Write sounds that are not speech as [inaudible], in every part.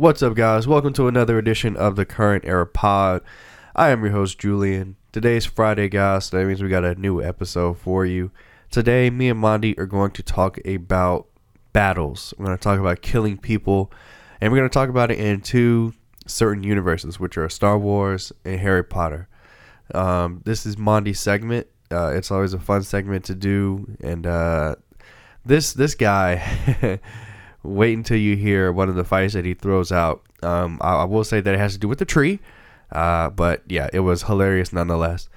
What's up, guys? Welcome to another edition of the Current Era Pod. I am your host, Julian. Today's Friday, guys, so that means we got a new episode for you. Today, me and Mondi are going to talk about battles. We're going to talk about killing people, and we're going to talk about it in two certain universes, which are Star Wars and Harry Potter. Um, this is Mondi's segment. Uh, it's always a fun segment to do, and uh, this this guy. [laughs] wait until you hear one of the fights that he throws out. Um, I, I will say that it has to do with the tree, uh, but yeah, it was hilarious nonetheless.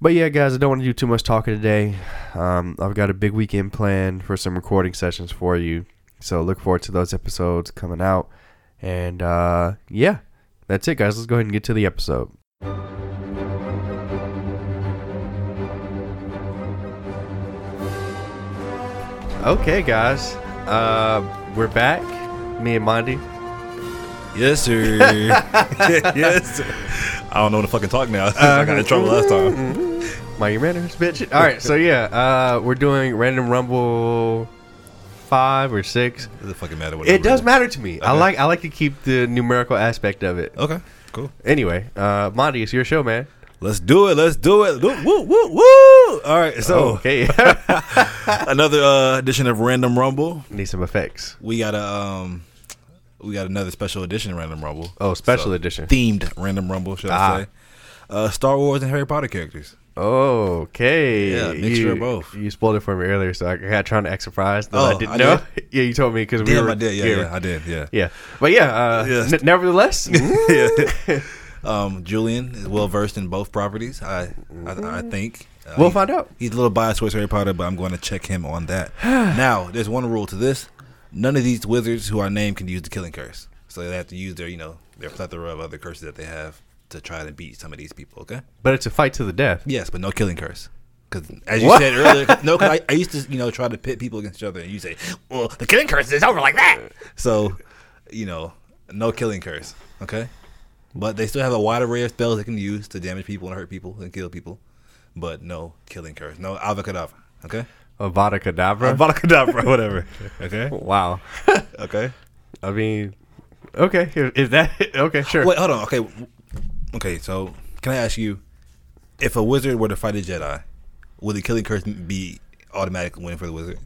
But yeah, guys, I don't want to do too much talking today. Um, I've got a big weekend planned for some recording sessions for you, so look forward to those episodes coming out. And uh, yeah, that's it, guys. Let's go ahead and get to the episode. Okay, guys. Uh, we're back. Me and Mondi. Yes, sir. [laughs] yes. Sir. I don't know what to fucking talk now. [laughs] I got in trouble last time. My manners, bitch. All right, so yeah, uh, we're doing random rumble five or six. Does it fucking matter? It does matter to me. I like I like to keep the numerical aspect of it. Okay, cool. Anyway, uh, Mondi, it's your show, man. Let's do it. Let's do it. Woo, woo, woo, woo. All right, so Oh, okay, [laughs] another uh, edition of Random Rumble. need some effects. We got a um, we got another special edition Random Rumble. Oh, special So, edition. themed Random Rumble, should Ah. I say? Uh, Star Wars and Harry Potter characters. Okay, Yeah, mixture you, of both. You spoiled it for me earlier, so I got trying to act surprised Oh, I didn't I know. [laughs] yeah, you told me because we Damn, were. I did. Yeah, yeah, I did. Yeah. yeah. But yeah, uh, Yes. n- nevertheless, [laughs] yeah. Um, Julian is well versed in both properties. I, I, I think. Uh, we'll he- find out. He's a little biased towards Harry Potter, but I'm going to check him on that. [sighs] now, there's one rule to this: none of these wizards who are named can use the Killing Curse, so they have to use their, you know, their plethora of other curses that they have to try to beat some of these people. Okay? But it's a fight to the death. Yes, but no Killing Curse. Because as you What? said earlier, no, because I, I used to, you know, try to pit people against each other, and you say, "Well, the Killing Curse is over like that." So, you know, no Killing Curse. Okay, but they still have a wide array of spells they can use to damage people and hurt people and kill people, but no Killing Curse, no Avacadabra. Okay, Avada Kedavra. Avacadabra, whatever. Okay, wow. [laughs] okay. I mean, okay. If, if that [laughs] okay, sure. Wait, hold on. Okay, okay. So, can I ask you, if a wizard were to fight a Jedi, would the Killing Curse be automatic win for the wizard?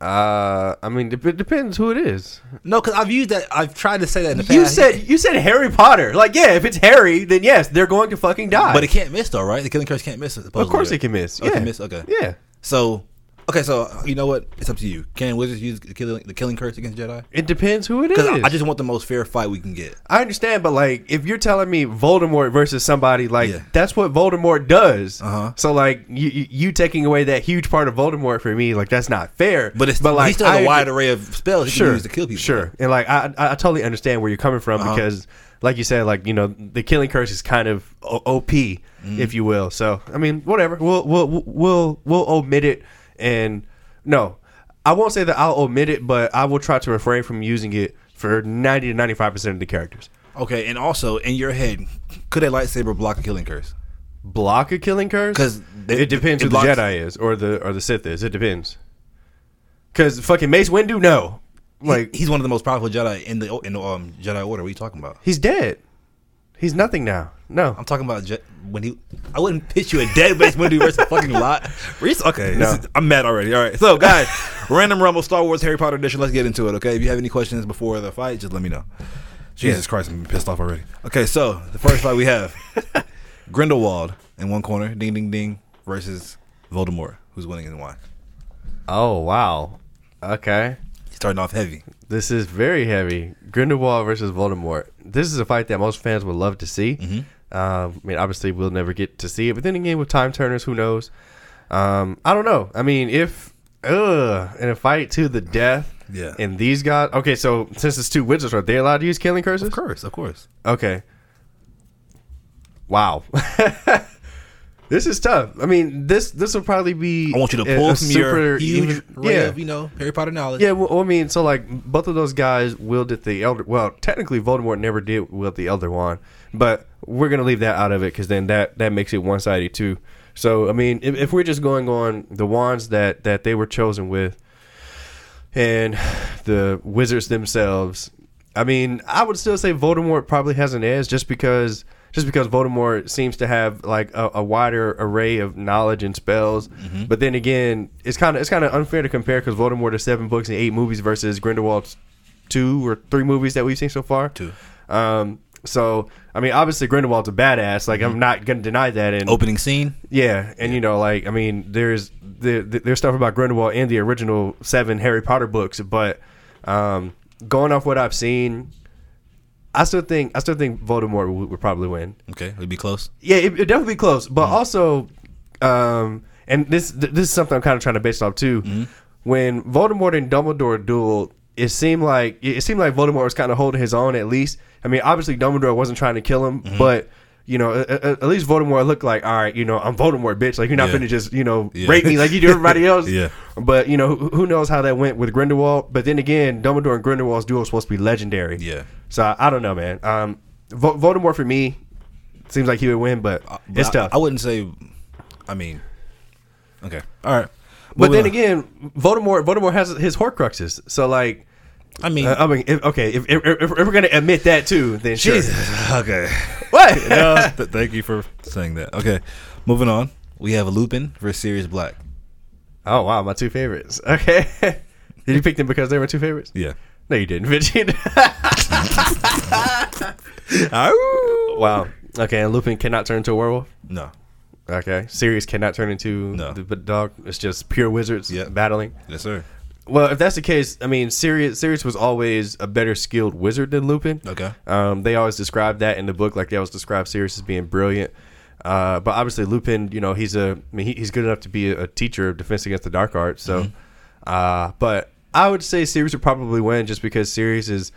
Uh, I mean, it depends who it is. No, because I've used that. I've tried to say that in the past. You said you said Harry Potter. Like, yeah, if it's Harry, then yes, they're going to fucking die. but it can't miss though, right? The killing curse can't miss. of course, it can miss. Oh, Yeah, it can miss. Okay. Yeah, So, okay, so you know what? It's up to you. Can wizards use the killing, the killing curse against Jedi? it depends who it is. Because I, I just want the most fair fight we can get. I understand, but like, if you're telling me Voldemort versus somebody, like Yeah. that's what Voldemort does. Uh-huh. So like, you, you you taking away that huge part of Voldemort for me, like that's not fair. But it's but but he still has I- a wide array of spells he can use to kill people. Sure, and like I, I I totally understand where you're coming from Uh-huh. because, like you said, like you know the killing curse is kind of o- OP, Mm-hmm. if you will. So I mean, whatever. We'll we'll we'll we'll omit it, and no, I won't say that I'll omit it, but I will try to refrain from using it for ninety to ninety five percent of the characters. Okay, and also in your head, could a lightsaber block a killing curse? Block a killing curse? Because it depends it who blocks- the Jedi is or the or the Sith is. It depends. Because fucking Mace Windu, no, like Like he's one of the most powerful Jedi in the in the um, Jedi Order. What are you talking about? he's dead. He's nothing now. No, I'm talking about Je- when he. I wouldn't [laughs] pitch you a dead Mace Windu versus a fucking lot. Reese, okay, No. this is- I'm mad already. All right, so guys, [laughs] random rumble Star Wars Harry Potter edition. Let's get into it. Okay, if you have any questions before the fight, just let me know. Jesus Christ, I'm pissed off already. Okay, so the first fight we have [laughs] Grindelwald in one corner, ding ding ding, versus Voldemort, who's winning and why. Oh wow. Okay. He's Starting off heavy. This is very heavy. Grindelwald versus Voldemort. This is a fight that most fans would love to see. Mm-hmm. Um, I mean, obviously, we'll never get to see it, but then again, with time turners, who knows? Um, I don't know. I mean, if ugh, in a fight to the death, [sighs] Yeah. and these guys. Okay, so since it's two wizards, are they allowed to use killing curses? Of course, of course. Okay. Wow. [laughs] this is tough. I mean, this this will probably be. I want you to pull a from your super huge even- yeah. of you know Harry Potter knowledge. Yeah, well, I mean, so like both of those guys wielded the elder. Well, technically, Voldemort never did wield the Elder Wand, but we're gonna leave that out of it because then that that makes it one sided too. So I mean, if, if we're just going on the wands that that they were chosen with, and the wizards themselves, I mean, I would still say Voldemort probably has an edge just because just because Voldemort seems to have like a, a wider array of knowledge and spells. Mm-hmm. But then again, it's kind of it's kind of unfair to compare because Voldemort is seven books and eight movies versus Grindelwald's two or three movies that we've seen so far. Two. Um. So I mean, obviously Grindelwald's a badass. Like Mm-hmm. I'm not gonna deny that. And Opening scene. yeah, and you know, like I mean, there's there, there's stuff about Grindelwald in the original seven Harry Potter books, but um, going off what I've seen, I still think I still think Voldemort would, would probably win. Okay, it'd be close. Yeah, it, it'd definitely be close, but mm-hmm. also, um, and this th- this is something I'm kind of trying to base off too. Mm-hmm. When Voldemort and Dumbledore dueled, it seemed like it seemed like Voldemort was kind of holding his own. At least, I mean, obviously Dumbledore wasn't trying to kill him, mm-hmm. but. You know, at, at least Voldemort looked like, all right, you know, I'm Voldemort, bitch. Like, you're not yeah. to just, you know, Yeah. rape me like you do [laughs] everybody else. Yeah. But, you know, who, who knows how that went with Grindelwald. But then again, Dumbledore and Grindelwald's duel is supposed to be legendary. Yeah. So, I, I don't know, man. Um, Vo- Voldemort for me seems like he would win, but, But it's I, tough. I wouldn't say. I mean. Okay. All right. But then Moving again, Voldemort Voldemort has his Horcruxes. So like, on. I mean. uh, I mean, if, okay, if, if, if, we're gonna admit that too, then sure. Okay. What? no, th- thank you for saying that. Okay. Moving on. We have Lupin versus Sirius Black. oh wow, my two favorites. Okay, [laughs] did you pick them because they were two favorites? Yeah. No, you didn't, [laughs] Vegeta. [laughs] wow. Okay, and Lupin cannot turn into a werewolf. No. Okay, Sirius cannot turn into No. the, the dog. It's just pure wizards Yeah. battling. Yes, sir. Well, if that's the case, I mean, Sirius Sirius was always a better skilled wizard than Lupin. Okay. Um, they always describe that in the book, like they always describe Sirius as being brilliant. Uh, but obviously, Lupin, you know, he's a, I mean, he, he's good enough to be a, a teacher of defense against the dark arts. So, uh, but I would say Sirius would probably win just because Sirius is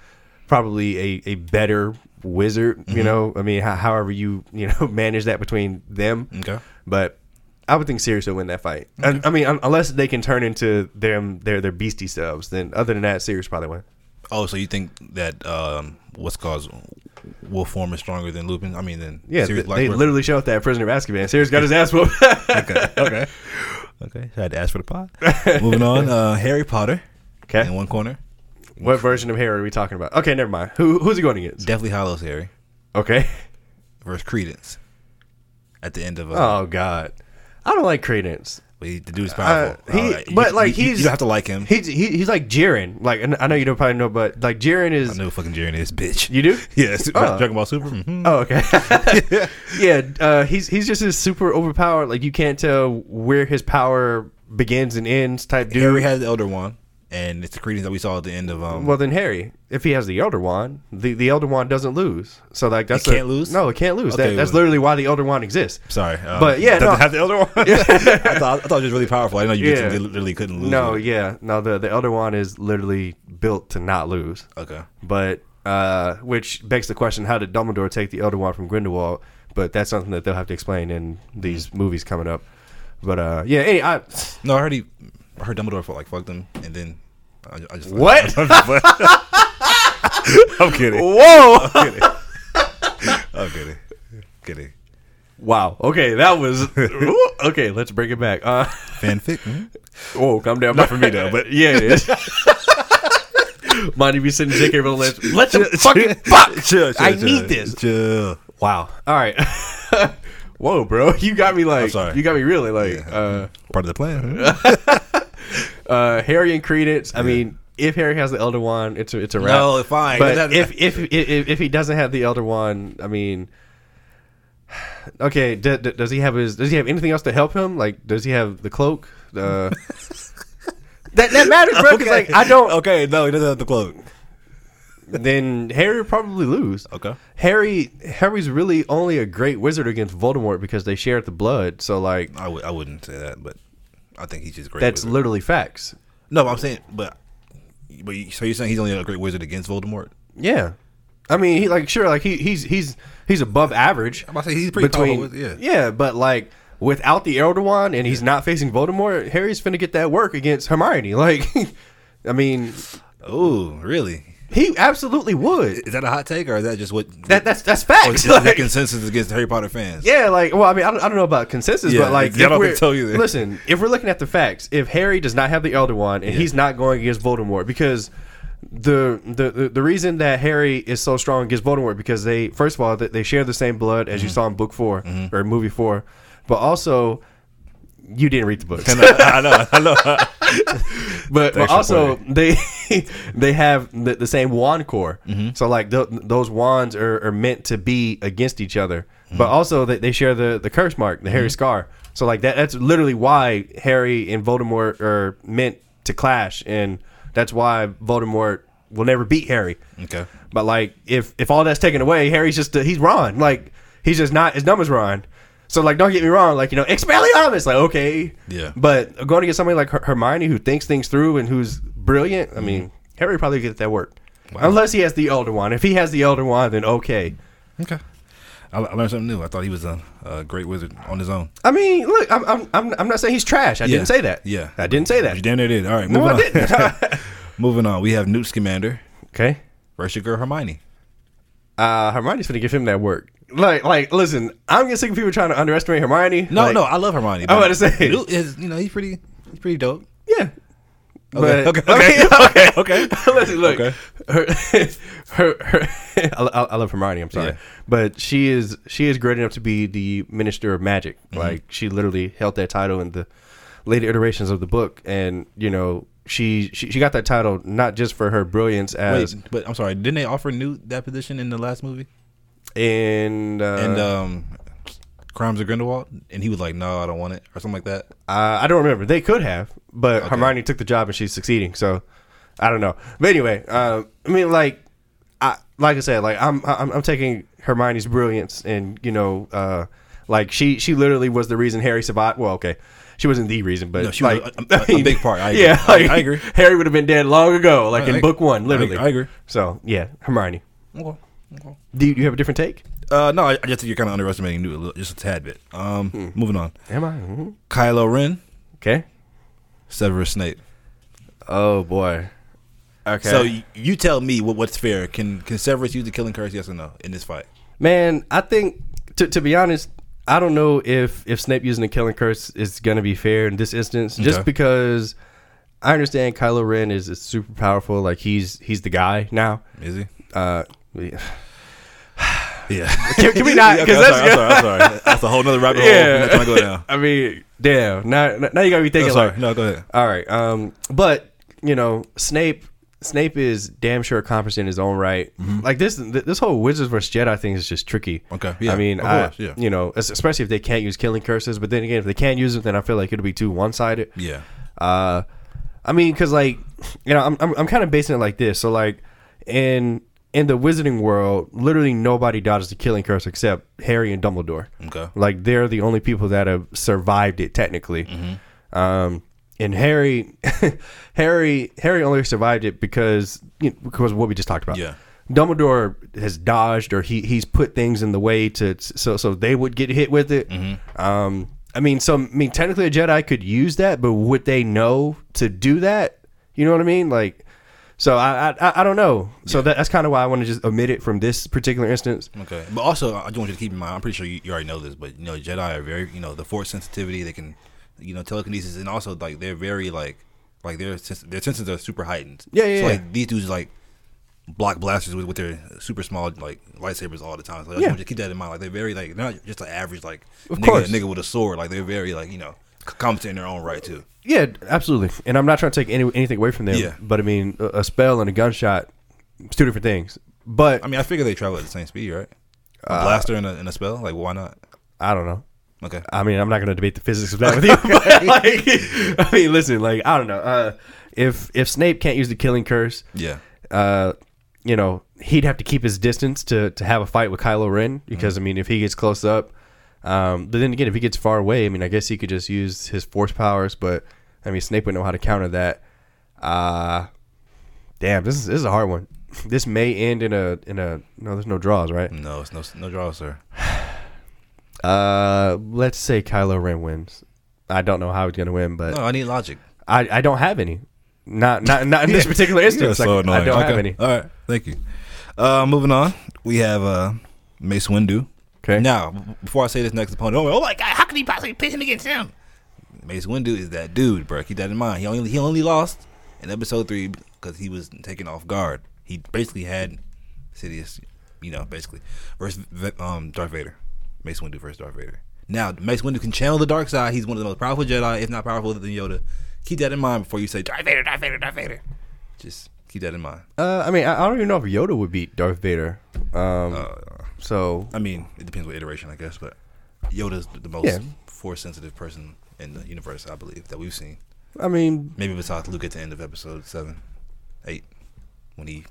probably a, a better wizard. You know, I mean, ho- however you you know [laughs] manage that between them. Okay. But I would think Sirius would win that fight. And, I mean, un- unless they can turn into them their their beastie selves, then other than that, Sirius probably win. Oh, so you think that um, what's called Wolf form is stronger than Lupin? I mean, than Yeah, th- they literally showed that prisoner of Azkaban. Sirius got his ass whooped. [laughs] okay. Okay. [laughs] Okay. I had to ask for the pot. Moving on. Uh, Harry Potter Okay, in one corner. What version of Harry are we talking about? Okay, never mind. Who who's he going against? Deathly Hallows Harry Okay. versus Credence. At the end of uh, Oh God, I don't like Credence. He, the dude's Uh, powerful. he, All right. You- but like you, he's you don't have to like him. He's he, he's like Jiren. Like I know you don't probably know, but like Jiren is. I know who fucking Jiren is, bitch. You do? [laughs] Yes. Oh. Dragon Ball Super. Mhm. Oh, okay. [laughs] [laughs] yeah, uh, he's he's just a super overpowered. Like you can't tell where his power begins and ends type dude. Harry has the Elder Wand, and it's the Credence that we saw at the end of um. well, then Harry, if he has the Elder Wand, the, the Elder Wand doesn't lose. So like that's can't a- lose? No, it can't lose. Okay, that, that's well- literally why the Elder Wand exists. sorry, um, But, yeah, no. it have the Elder Wand. [laughs] [laughs] I thought I thought it was really powerful. I know you Yeah. literally couldn't lose. No, it. yeah, no. The the Elder Wand is literally built to not lose. Okay. But uh, which begs the question: How did Dumbledore take the Elder Wand from Grindelwald? But that's something that they'll have to explain in these movies coming up. But uh, yeah, hey, I, No, I heard he. I heard Dumbledore felt like fucked him, and then I, I just What? [laughs] [laughs] I'm kidding. [laughs] whoa, I'm kidding. I'm kidding. Kidding. wow. Okay, that was okay. Let's bring it back. Uh, Fanfic. hmm? whoa, calm down. Not for me though, but yeah, it is. If you sitting J.K. Rowling lips? Let the fucking fuck. Chill, chill, I chill, need this. Chill. Wow. All right. Whoa, bro, you got me like. sorry. You got me really like. Uh, Part of the plan. huh? Uh, Harry and Credence. I mean, if Harry has the Elder Wand, it's a, it's a wrap. No, fine. But if, if if if he doesn't have the Elder Wand, I mean, [sighs] okay, d- d- does he have his? Does he have anything else to help him? Like, does he have the cloak? Uh, [laughs] that that matters, bro. Because like I don't. Okay, no, he doesn't have the cloak. Then Harry would probably lose. Okay. Harry Harry's really only a great wizard against Voldemort because they share the blood. So like I. I wouldn't say that, but I think he's just great. that's wizard. literally facts. no. I'm saying, but but so you're saying he's only a great wizard against Voldemort? Yeah. I mean, he like sure, like he he's he's he's above average. I'm about to say he's pretty between. With, yeah, but like without the Elder Wand and he's not facing Voldemort, Harry's finna get that work against Hermione. [laughs] Like, I mean, Oh, really? He absolutely would. Is that a hot take or is that just what That that's that's or facts. is [laughs] that Like, consensus against Harry Potter fans? yeah, like well, I mean, I don't, I don't know about consensus, Yeah, but like, I don't think so either. listen, if we're looking at the facts, if Harry does not have the Elder Wand and Yeah. he's not going against Voldemort, because the, the the the reason that Harry is so strong against Voldemort because they first of all they, they share the same blood as you Mm-hmm. saw in book 4 or movie four, but also you didn't read the books. [laughs] I know, I know, I know. [laughs] but, but also they [laughs] they have the, the same wand core. Mm-hmm. so like th- those wands are, are meant to be against each other. Mm-hmm. but also they, they share the the curse mark the harry scar. So like that that's literally why harry and voldemort are meant to clash. And that's why voldemort will never beat harry. Okay. but like if if all that's taken away harry's just he's ron. Like he's just not as dumb as ron so like don't get me wrong like you know expelliarmus like okay Yeah. but going to get somebody like Her- Hermione who thinks things through and who's brilliant, I mean, Harry probably get that work. Wow. Unless he has the Elder Wand. If he has the Elder Wand, then okay. Okay. I, I learned something new. I thought he was a, a great wizard on his own. I mean, look, I'm I'm I'm, I'm not saying he's trash. I Yeah. didn't say that. Yeah. I didn't say You that. damn near did. All right, No, moving I on. didn't. [laughs] [laughs] moving on. We have Newt Scamander okay. versus your girl Hermione. Uh, Hermione's gonna give him that work. Like, like, listen, I'm getting sick of people trying to underestimate Hermione. No, Like, no, I love Hermione. I'm about to say. Is, you know, he's pretty, he's pretty dope. Yeah. Okay, But- okay, [laughs] okay, okay, [laughs] okay. [laughs] Listen, look, Okay. her, her, her I, I I love Hermione. I'm sorry, Yeah. but she is she is great enough to be the Minister of Magic. Mm-hmm. Like she literally held that title in the later iterations of the book, and you know she she, she got that title not just for her brilliance as Wait, but I'm sorry. Didn't they offer Newt that position in the last movie? In uh, and um, Crimes of Grindelwald, and he was like, "No, I don't want it," or something like that. Uh, I don't remember. They could have, but Okay. Hermione took the job and she's succeeding. So I don't know. But anyway, uh, I mean, like, I like I said, like I'm I'm, I'm taking Hermione's brilliance and you know, uh, like she she literally was the reason Harry survived. Well, okay. She wasn't the reason, but No, she was a- a- a big [laughs] part. I agree. yeah, I- like, I agree. Harry would have been dead long ago, like I- in I- book one, literally. I agree. So yeah, Hermione. Okay. Okay. Do you, do you have a different take? Uh, no, I, I just think you're kind of underestimating Newt a little, just a tad bit. Um, Hmm. moving on. Am I? Mhm. Kylo Ren, Okay. Severus Snape. Oh boy. Okay. So y- you tell me what, what's fair. Can can Severus use the killing curse? Yes or no in this fight? Man, I think to, to be honest, I don't know if if Snape using the killing curse is going to be fair in this instance, just Okay. because I understand Kylo Ren is, is super powerful. Like he's he's the guy now. Is he? Uh, [sighs] yeah. Yeah. [sighs] Can- can we not- [laughs] Okay, that's- sorry, I'm sorry. I'm sorry. That's a whole nother rabbit hole. I'm trying to go down. [laughs] I mean, damn. Now now you got to be No, thinking sorry. like, No, go ahead. all right. Um, but you know, Snape. Snape is damn sure accomplished in his own right. Like this, th- this whole Wizards versus Jedi thing is just tricky. Mm-hmm. Okay, yeah, I mean, I, course, yeah. you know, especially if they can't use killing curses. But then again, if they can't use it, then I feel like it'll be too one sided. Yeah. Uh, I mean, because like, you know, I'm I'm, I'm kind of basing it like this. So like, in in the Wizarding world, literally nobody dodges the killing curse except Harry and Dumbledore. Okay. Like they're the only people that have survived it technically. Mm-hmm. Um, and Harry, [laughs] Harry, Harry only survived it because you know, because of what we just talked about. Yeah. Dumbledore has dodged or he he's put things in the way to so so they would get hit with it. Mm-hmm. Um, I mean, so I mean, technically a Jedi could use that, but would they know to do that? You know what I mean? Like, so I I, I don't know. So that, that's kind of why I want to just omit it from this particular instance. Okay, but also I do want you to keep in mind. I'm pretty sure you, you already know this, but you know Jedi are very you know the Force sensitivity. They can you know telekinesis, and also like they're very like like their their senses are super heightened. Yeah, yeah, So yeah. like these dudes like block blasters with, with their super small like lightsabers all the time. So I just Yeah. to keep that in mind. Like they're very like they're not just an average like Of nigga, course. nigga with a sword. Like they're very like you know competent in their own right too. Yeah, absolutely. And I'm not trying to take any, anything away from them. Yeah. But I mean, a, a spell and a gunshot, it's two different things. But I mean, I figure they travel at the same speed, right? A Uh, blaster and a, and a spell. Like why not? I don't know. Okay. I mean, I'm not going to debate the physics of that with you. [laughs] but, like, I mean, listen, like I don't know. Uh, if if Snape can't use the killing curse, Yeah. uh, you know, he'd have to keep his distance to to have a fight with Kylo Ren because I mean, if he gets close up, um, but then again, if he gets far away, I mean, I guess he could just use his force powers. But I mean, Snape would know how to counter that. Uh damn, this is this is a hard one. [laughs] This may end in a in a no. There's no draws, right? No, it's no no draw, sir. [sighs] Uh, let's say Kylo Ren wins. I don't know how he's gonna win, but No, I need logic. I, I don't have any. Not not not in this [laughs] particular instance. So Like, I don't have any. All right, thank you. Uh, moving on, we have uh, Mace Windu. Okay. Now, before I say this next opponent, oh my god, how can he possibly pit him against him? Mace Windu is that dude, bro. Keep that in mind. He only he only lost in episode three because he was taken off guard. He basically had Sidious, you know, basically versus um, Darth Vader. Mace Windu versus Darth Vader. Now, Mace Windu can channel the dark side. He's one of the most powerful Jedi, if not powerful than Yoda. Keep that in mind before you say Darth Vader, Darth Vader, Darth Vader. Just keep that in mind. Uh, I mean, I, I don't even know if Yoda would beat Darth Vader. Um, Uh, so I mean, it depends what iteration, I guess, but Yoda's the most Yeah. force sensitive person in the universe, I believe, that we've seen. I mean, Maybe besides Luke at the end of episode seven, eight, when he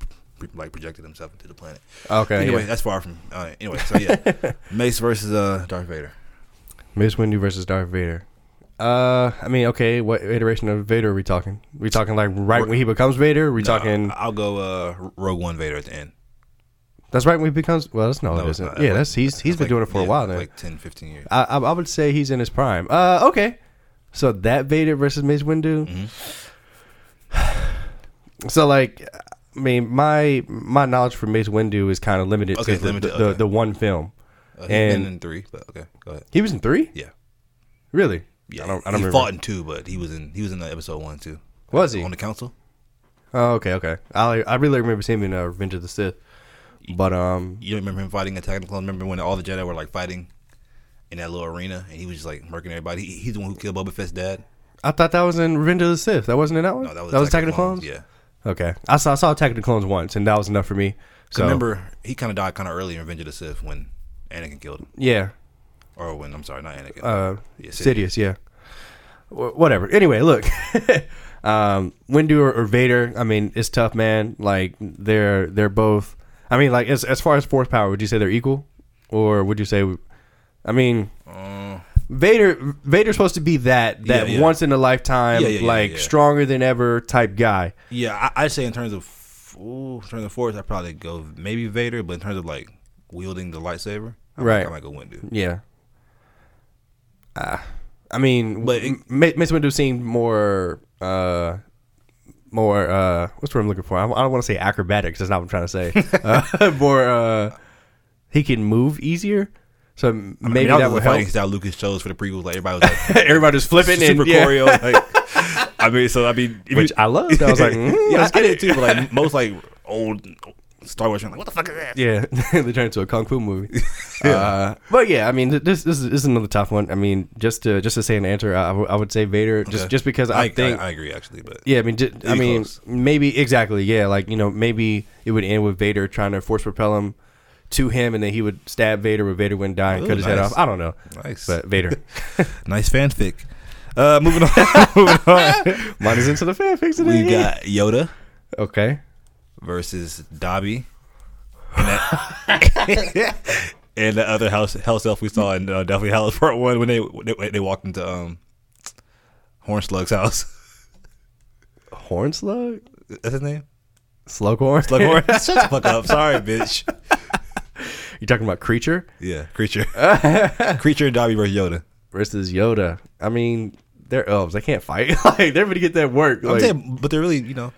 like projected himself into the planet. okay. anyway, yeah. that's far from. Uh, anyway, so yeah, [laughs] Mace versus uh, Darth Vader. Mace Windu versus Darth Vader. Uh, I mean, okay, what iteration of Vader are we talking? we talking like right when he becomes Vader? we No, talking I'll go uh, Rogue One Vader at the end. That's right when he becomes. Well, that's no, No, it isn't. not. Yeah, Like- that's he's he's been like- doing it for a while now. like 10, 15 years. I, I I would say he's in his prime. Uh, okay, so that Vader versus Mace Windu. Mhm. So like, I mean, my my knowledge for Mace Windu is kind of limited Okay, to the, limited, the, the, okay. the one film. Uh, he's been and- in three, but okay, go ahead. He was in three. Yeah, Really? yeah. I don't. I don't remember. fought in two, but he was in he was in the episode one too. Was he? on the council? Oh, okay, okay. I I really remember seeing him in uh, Revenge of the Sith. But um, You don't remember him fighting Attack of the Clones? Remember when all the Jedi were like fighting in that little arena, and he was just like murking everybody? He, he's the one who killed Boba Fett's dad. I thought that was in Revenge of the Sith. That wasn't in that one. No, that was, Attack of the Clones. Yeah. Okay, I saw I saw Attack of the Clones once, and that was enough for me. So remember, he kind of died kind of early in Revenge of the Sith when Anakin killed him, yeah, or when I'm sorry, not Anakin. uh, yeah, Sidious. Sidious, yeah. Wh- whatever. Anyway, look, [laughs] um, Windu or, or Vader. I mean, it's tough, man. Like they're they're both. I mean, like as as far as force power, would you say they're equal, or would you say? I mean, Uh, Vader Vader's supposed to be that that Yeah, yeah. once in a lifetime, Yeah, like stronger than ever type guy. yeah, I, I'd say in terms of ooh, in terms of force, I'd probably go maybe Vader, but in terms of like wielding the lightsaber, I Right. I might go Windu. Yeah. Uh, I mean, But it- Mace Windu seemed more, uh, more. Uh, what's what I'm looking for? I, I don't want to say acrobatics. That's not what I'm trying to say. uh, [laughs] more. Uh, he can move easier, so I mean, maybe that that would help. style Lucas chose for the prequels. Like everybody was like [laughs] Everybody just flipping super and yeah. choreo. Like, [laughs] I mean, so I mean, which you- I loved. I was like, mm, yeah, I get it too. But like most like old Star Wars, like what the fuck is that? Yeah, [laughs] they turned into a kung fu movie. [laughs] uh, but yeah, I mean, this, this is, this is another tough one. I mean, just to just to say an answer, I, I would- say Vader, just Okay. just because I, I, think I, I agree actually, but Yeah, I mean, j- I mean, close. maybe exactly. Yeah, like you know, maybe it would end with Vader trying to force propel him to him, and then he would stab Vader, but Vader wouldn't die and Ooh, cut his head off. I don't know, nice, but Vader. [laughs] nice fanfic. Uh, moving on, moving on. Mine is into the fanfics today. we got Yoda okay. Versus Dobby, and, that, [laughs] and the other house house elf we saw in uh, Deathly Hallows Part One when they they, they walked into um Hornslug's house. Hornslug, That's his name. Slughorn. Slughorn. [laughs] [laughs] Shut the fuck up. Sorry, bitch. you talking about Kreacher Yeah, Kreacher, Kreacher, and Dobby versus Yoda. versus Yoda? I mean, they're elves. They can't fight. like they're gonna get that work. I'm Like, saying, but they're really, you know.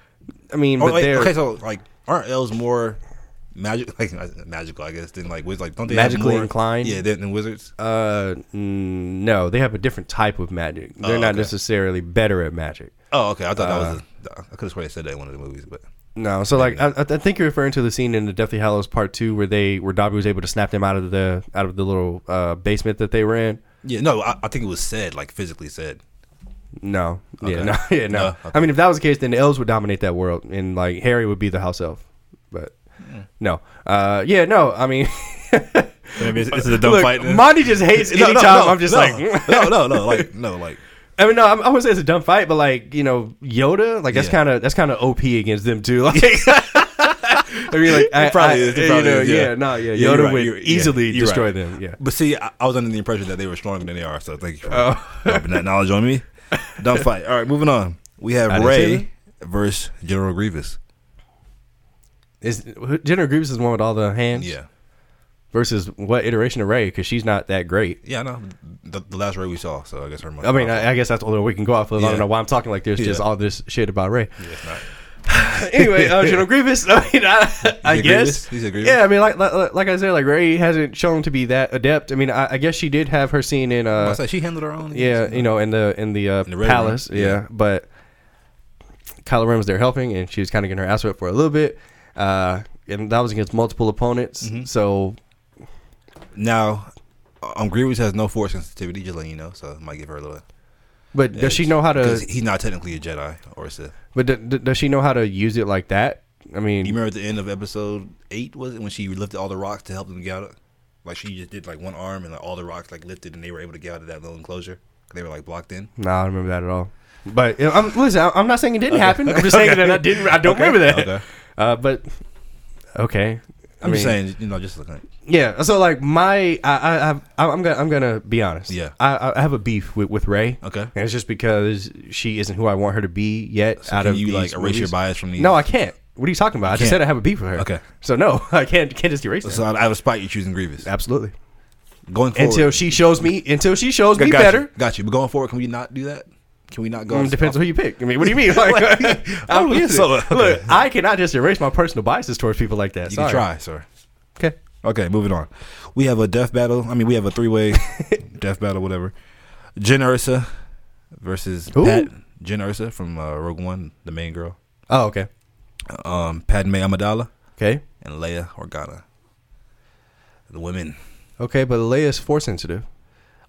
I mean, Oh, but okay, so like, aren't elves more magic, [laughs] like magical? I guess than like wizards. Like, don't they have Magically more- inclined? Yeah, than, than wizards. uh, no, they have a different type of magic. They're Oh, not okay. necessarily better at magic. Oh, okay. I thought that Uh, was. A, I could have sworn they said that in one of the movies, but No, so like I, I think you're referring to the scene in the Deathly Hallows Part Two where they where Dobby was able to snap them out of the out of the little uh, basement that they were in. yeah, no, I, I think it was said, like physically said. No, yeah, no, [laughs] yeah, no. No, okay. I mean, if that was the case, then the elves would dominate that world, and like Harry would be the house elf. But Mm. no, uh, yeah, no. I mean, [laughs] Maybe this is a dumb look, fight. Monty just hates [laughs] No, anytime no, no, I'm just like, no, no, no, like no, like I mean, no, I'm, I wouldn't say it's a dumb fight, but like you know, Yoda, like that's Yeah. kind of that's kind of OP against them too. Like, I mean, like I, probably I- is, it you know, is, yeah. yeah, no, yeah, Yeah, Yoda right, would yeah, easily you're destroy right. them. Yeah. But see, I, I was under the impression that they were stronger than they are. So thank you for dropping that knowledge on me. Dumb fight. All right, moving on. We have I didn't say Rey versus General Grievous. Is General Grievous is the one with all the hands? Yeah, Versus what iteration of Rey? Because she's not that great. yeah, I know the, the last Rey we saw. So I guess her. I mean, I, I guess that's all that we can go off of. I don't know why I'm talking like this. Just all this shit about Rey. yeah. [laughs] anyway, uh, General [laughs] Grievous. I mean, I, I guess. Grievous? A Grievous? Yeah, I mean, like, like like I said, like Rey hasn't shown to be that adept. I mean, I, I guess she did have her scene in. I Uh, say she handled her own. yeah, you know, in the in the, uh, In the palace. Yeah. yeah. but Kylo Ren was there helping, and she was kind of getting her ass whipped for a little bit. Uh, and that was against multiple opponents. Mm-hmm. So Now, um, Grievous has no force sensitivity, just letting you know. So I might give her a little. But does she know how to? he's not technically a Jedi or a Sith. But d- d- does she know how to use it like that? I mean, You remember at the end of episode eight was it when she lifted all the rocks to help them get out? Like she just did like one arm and like all the rocks like lifted and they were able to get out of that little enclosure. They were like blocked in. no, I don't remember that at all. But you know, I'm, listen, I'm not saying it didn't happen. I'm just saying [laughs] that I didn't. I don't remember that. okay. Uh, but okay. I I'm just saying, you know, just looking. At, Yeah. So like my, I, I, I I'm gonna, I'm gonna be honest. Yeah. I, I have a beef with with Rey. Okay. And it's just because she isn't who I want her to be yet. So out can of you like erase your movies. bias from these? No, I can't. What are you talking about? I just said I have a beef with her. Okay. So no, [laughs] I can't. Can't just erase that. So out out of spite, you're choosing Grievous. Absolutely. Going forward, Until she shows me, until she shows me got better. You, got you. But going forward, can we not do that? Can we not go? Mm, depends on who you pick. I mean, what do you mean? [laughs] Like, [laughs] I'm, yeah, listen, so, okay. look, I cannot just erase my personal biases towards people like that. You Sorry. can try, sir. Okay. Okay, moving on. We have a death battle. I mean, we have a three way [laughs] death battle, whatever. Jyn Erso versus Who? Pat. Jyn Erso from uh, Rogue One, the main girl. Oh, okay. Um, Padme Amidala Okay. and Leia Organa. The women. Okay, but Leia's force sensitive.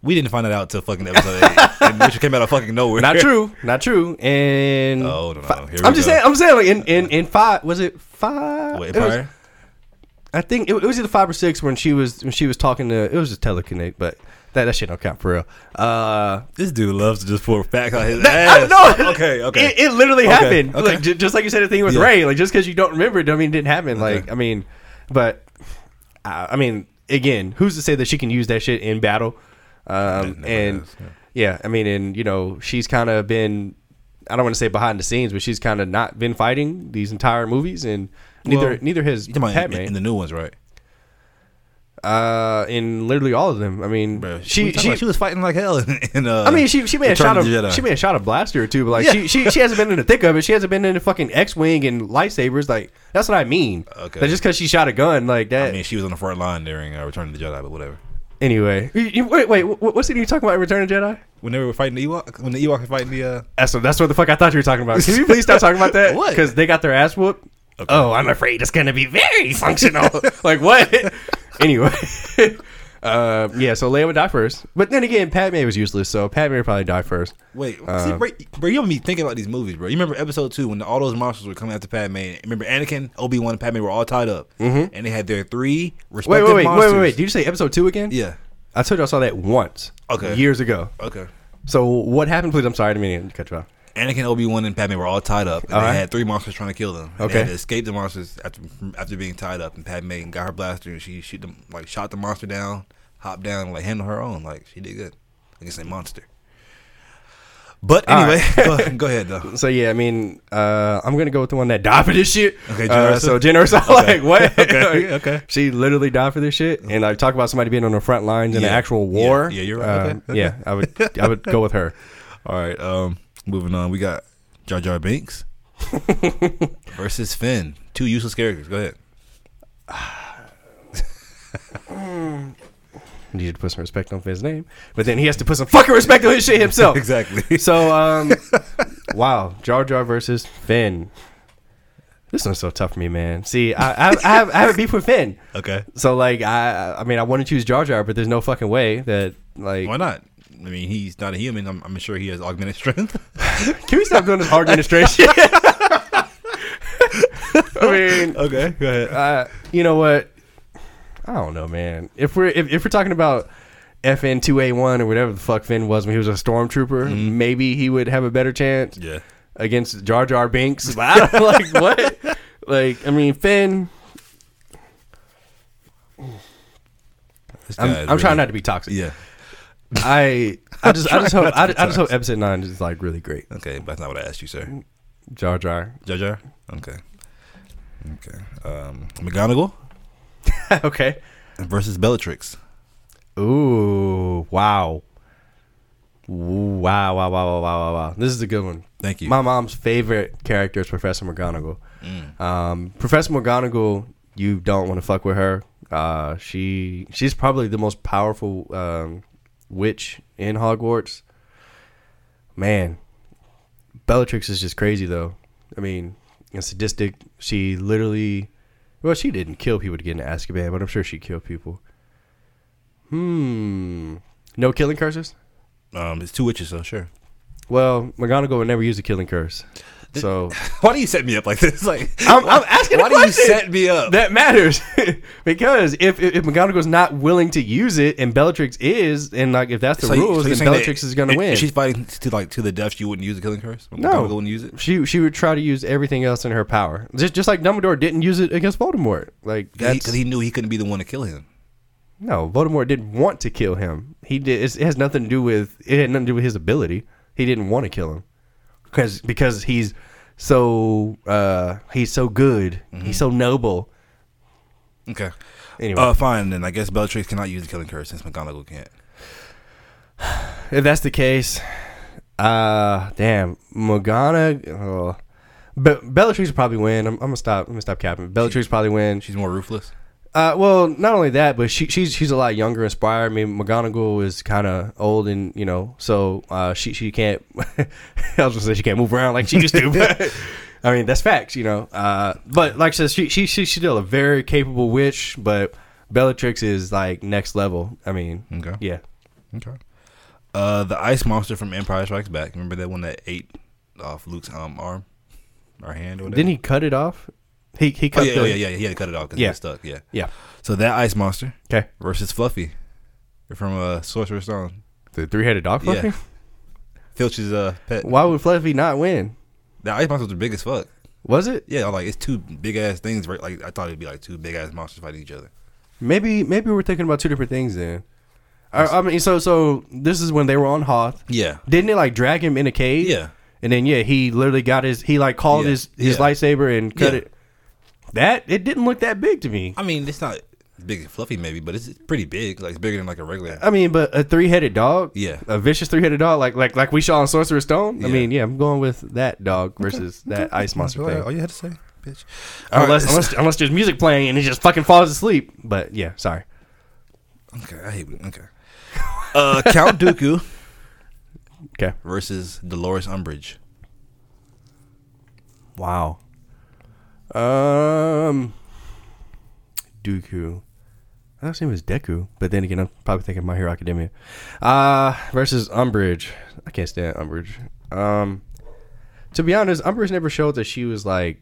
We didn't find that out till fucking episode eight, [laughs] which came out of fucking nowhere. Not true. Not true. And Oh, no, no, here we I'm just go. saying. I'm saying like in in in five. Was it five? Wait, It was- Empire? I think it, it was either five or six when she was when she was talking to. It was just teleconnect, but that that shit don't count for real. Uh, This dude loves to just pour facts on his I ass. know. [laughs] Okay, okay. It, it literally Okay, happened. okay. Like j- just like you said, the thing with Yeah. Rey. Like just because you don't remember it, don't mean it didn't happen. Like Okay. I mean, but uh, I mean, again, who's to say that she can use that shit in battle? Um, and yeah. yeah, I mean, and you know, she's kind of been. I don't want to say behind the scenes, but she's kind of not been fighting these entire movies, and neither Well, neither has Padme. in, in the new ones, right? uh, in literally all of them. I mean, Bro, she she, she. she was fighting like hell. In, [laughs] in, uh, I mean, she she may have shot a she may have shot a blaster or two, but like Yeah. she, she she hasn't been in the thick of it. She hasn't been in the fucking X wing and lightsabers. Like that's what I mean. Okay. That just because she shot a gun like that. I mean, she was on the front line during uh, Return of the Jedi, but whatever. Anyway, wait wait what, what's it you talking about? in Return of Jedi? When they were fighting the Ewok, when the Ewok were fighting the, uh, That's what, that's what the fuck I thought you were talking about. Can you please stop talking about that? [laughs] What? Because they got their ass whooped. Oh, I'm afraid it's gonna be very functional. [laughs] like what? [laughs] anyway, uh, yeah. So Leia would die first, but then again, Padme was useless, so Padme would probably die first. wait, see, Uh, bro, bro, you don't be thinking about these movies, bro. You remember episode two when all those monsters were coming after Padme? Remember Anakin, Obi Wan, and Padme were all tied up, mm-hmm. and they had their three Wait, respective wait, wait, wait, monsters. wait, wait. Did you say episode two again? Yeah. I told you I saw that once. Okay. Years ago. Okay. So what happened? Please, I'm sorry, I didn't mean to cut you off. Anakin, Obi Wan, and Padme were all tied up, and All they right. had three monsters trying to kill them. And Okay. They had to escape the monsters after after being tied up, and Padme got her blaster and she shoot them like shot the monster down, hopped down, and, like handle her own. Like she did good I against a monster. But anyway, right. [laughs] go, go ahead though. [laughs] So yeah, I mean, uh, I'm gonna go with the one that died for this shit. Okay, Jyn uh, so Jyn Erso, [laughs] Okay. like what? Okay, okay. She literally died for this shit, and I talk about somebody being on the front lines in Yeah. an actual war. Yeah, you're right. Um, Okay, okay. Yeah, I would, I would go with her. All right, um, moving on. We got Jar Jar Binks versus Finn. Two useless characters. Go ahead. [sighs] Needed to put some respect on Finn's name, but then he has to put some fucking respect on his shit himself. [laughs] Exactly. So, um, wow, Jar Jar versus Finn. This one's so tough for me, man. See, I, I, I have, I have a beef with Finn. Okay. So, like, I, I mean, I want to choose Jar Jar, but there's no fucking way that, like, Why not? I mean, he's not a human. I'm, I'm sure he has augmented strength. [laughs] can we stop doing this hard administration? [laughs] I mean, okay, go ahead. uh, you know what? I don't know, man. If we're if, if we're talking about FN two A one or whatever the fuck Finn was when he was a stormtrooper, maybe he would have a better chance Yeah. against Jar Jar Binks. [laughs] [laughs] Like what? Like, I mean, Finn. I'm, I'm trying not to be toxic. Yeah. I I [laughs] just I just hope I, I just hope episode nine is like really great. Okay, but that's not what I asked you, sir. Jar Jar. Jar Jar. Okay. Okay. Um, McGonagall [laughs] okay. versus Bellatrix. Ooh, wow. Ooh, Wow, wow, wow, wow, wow, wow, wow. This is a good one. Thank you. My mom's favorite character is Professor McGonagall. Mm. Um, Professor McGonagall, you don't want to fuck with her. Uh, she she's probably the most powerful um, witch in Hogwarts. Man, Bellatrix is just crazy though. I mean, and sadistic. She literally, well, she didn't kill people to get into Azkaban, but I'm sure she killed people. Hmm. No killing curses. Um, it's two witches, so sure. Well, McGonagall would never use a killing curse. So [laughs] Why do you set me up like this? [laughs] Like, I'm, I'm asking. why do you set me up? That matters [laughs] because if if, if McGonagall's not willing to use it and Bellatrix is, and like if that's the So rules, so then Bellatrix is going to win. She's fighting to like to the death, she wouldn't use the killing curse. No. McGonagall wouldn't use it. she she would try to use everything else in her power, just just like Dumbledore didn't use it against Voldemort. Like that's Because he, knew he couldn't be the one to kill him. no, Voldemort didn't want to kill him. He did. It has nothing to do with it. Had nothing to do with his ability. He didn't want to kill him because because he's so uh he's so good. Mm-hmm. He's so noble. Okay. Anyway, Uh, fine then. I guess Bellatrix cannot use the killing curse since McGonagall can't. if that's the case, uh, damn, Morgana. Uh, Be- Bellatrix will probably win. I'm, I'm gonna stop. I'm gonna stop capping. Bellatrix will probably win. She's more ruthless. Uh, well, not only that, but she, she's she's a lot younger, inspired. I mean, McGonagall is kind of old, and you know, so uh, she she can't. [laughs] I was gonna say she can't move around like she used to. [laughs] But, I mean, that's facts, you know. Uh, but like I said, she, she she she's still a very capable witch, but Bellatrix is like next level. I mean, Okay. yeah, Okay. Uh, the ice monster from Empire Strikes Back. Remember that one that ate off Luke's um arm or hand or whatever? didn't he cut it off? He he Oh cut yeah, the oh, yeah, yeah. He had to cut it off because Yeah. he was stuck. Yeah. yeah. So that ice monster Okay, versus Fluffy from uh, Sorcerer's Stone. the three headed dog. Yeah. Fluffy? Filch's uh pet. Why would Fluffy not win? The ice monsters are big as fuck. Was it? Yeah, like it's two big ass things. Right? Like I thought it'd be like two big ass monsters fighting each other. Maybe maybe we're thinking about two different things then. I, I mean, so so this is when they were on Hoth. Yeah. Didn't it like drag him in a cage? Yeah. And then yeah, he literally got his he like called Yeah. his his Yeah. lightsaber and cut Yeah. it. That it didn't look that big to me. I mean, it's not big and Fluffy maybe, but it's pretty big. Like it's bigger than like a regular. I mean, but a three headed dog. Yeah. A vicious three headed dog, like like like we saw in Sorcerer's Stone. I Yeah. mean, yeah, I'm going with that dog versus that ice monster That's thing. all you had to say, bitch. Unless, All right. unless unless there's music playing and he just fucking falls asleep. But yeah, sorry. Okay, I hate. Okay. Uh, Count [laughs] Dooku Okay. versus Dolores Umbridge. Wow. Um, Dooku. I thought his name was Deku, but then again, I'm probably thinking My Hero Academia. Uh, versus Umbridge. I can't stand Umbridge. Um, to be honest, Umbridge never showed that she was like,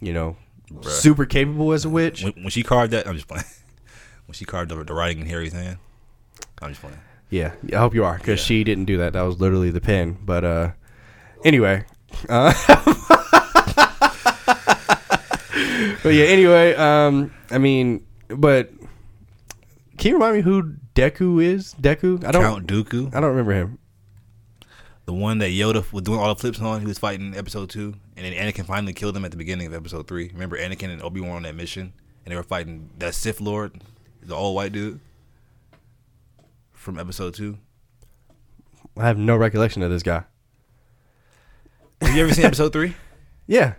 you know, super capable as a witch. When, when she carved that, I'm just playing. [laughs] When she carved the, the writing in Harry's hand, I'm just playing. Yeah, I hope you are, because Yeah. she didn't do that. That was literally the pen. But uh, anyway. Uh, [laughs] but yeah, anyway, um, I mean, but can you remind me who Deku is? Deku? I don't. Count Dooku, I don't remember him. the one that Yoda was doing all the flips on, he was fighting in episode two, and then Anakin finally killed him at the beginning of episode three. Remember Anakin and Obi Wan on that mission, and they were fighting that Sith Lord, the old white dude from episode two. I have no recollection of this guy. Have you ever seen episode three? [laughs] Yeah,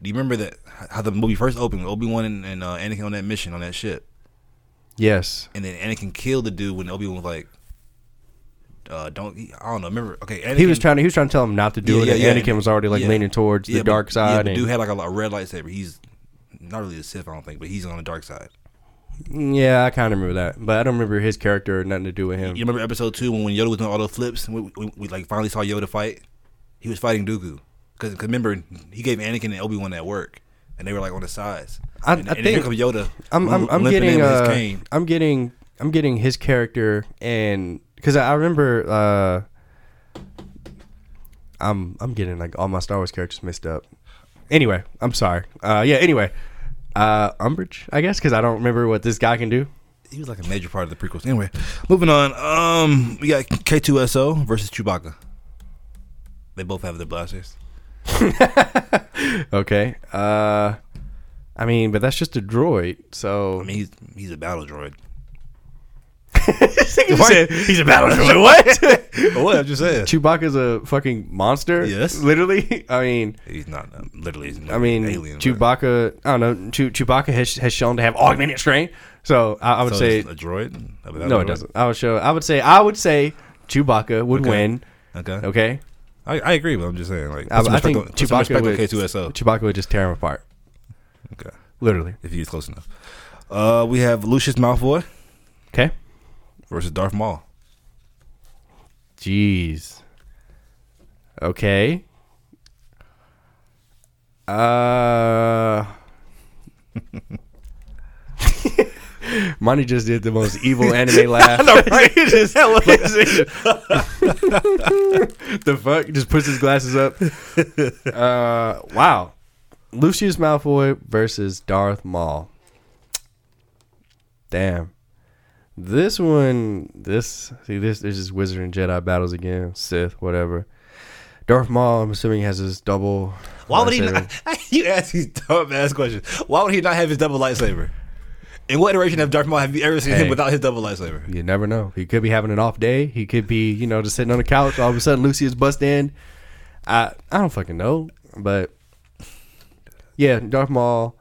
Do you remember that how the movie first opened? Obi Wan and, and uh, Anakin on that mission on that ship, yes, and then Anakin killed the dude when Obi Wan was like, uh, "Don't." I don't know. Remember? Okay, Anakin, he was trying to. He was trying to tell him not to do Yeah, it, yeah, and yeah. Anakin was already like Yeah. leaning towards Yeah, the but- dark Yeah, side. the and, dude had like a, a red lightsaber. He's not really a Sith, I don't think, but he's on the dark side. yeah, I kind of remember that, but I don't remember his character or nothing to do with him. You remember episode two when, when Yoda was doing all those flips? We, we, we like finally saw Yoda fight. He was fighting Dooku because remember he gave Anakin and Obi Wan that work, and they were like on the sides. I- and, I and think- Yoda. I'm I'm, I'm getting in with his uh, cane. I'm getting I'm getting his character and because I, I remember uh, I'm I'm getting like all my Star Wars characters mixed up. Anyway, I'm sorry. Uh, yeah. Anyway, uh, Umbridge, I guess, because I don't remember what this guy can do. He was like a major part of the prequels. Anyway, moving on. Um, we got K2SO versus Chewbacca. They both have their blasters. [laughs] Okay. Uh, I mean, but that's just a droid. So I mean, he's he's a battle droid. [laughs] said, he's a battle droid. [laughs] What? what? I'm just saying. Chewbacca's a fucking monster. Yes. literally. I mean, He's not um, literally. He's I mean, alien. Chewbacca. I don't know. Chew, Chewbacca has, has shown to have augmented strength. So I, I would So say it's a droid. A battle no, it droid? doesn't. I would show. I would say I would say Chewbacca would Okay. win. Okay. Okay. I, I agree, but I'm just saying, like, I, I think on, Chewbacca would, K2SO. Chewbacca would just tear him apart. Okay, Literally. if he's close enough. Uh, we have Lucius Malfoy Okay. versus Darth Maul. Jeez. Okay. Uh. [laughs] Monty just did the most evil anime laugh. I know, right? [laughs] He just- [laughs] [laughs] the fuck? Just puts his glasses up. [laughs] Uh, wow. Lucius Malfoy versus Darth Maul. Damn. This one, this see this. There's just Wizard and Jedi battles again. Sith, whatever. Darth Maul, I'm assuming has his double. Why would he not? [laughs] You ask these dumb ass questions. Why would he not have his double lightsaber? In what iteration of Darth Maul have you ever seen Hey. him without his double lightsaber? You never know. He could be having an off day. He could be, you know, just sitting on the couch. All of a sudden, Lucius bust in. I I don't fucking know, but yeah, Darth Maul.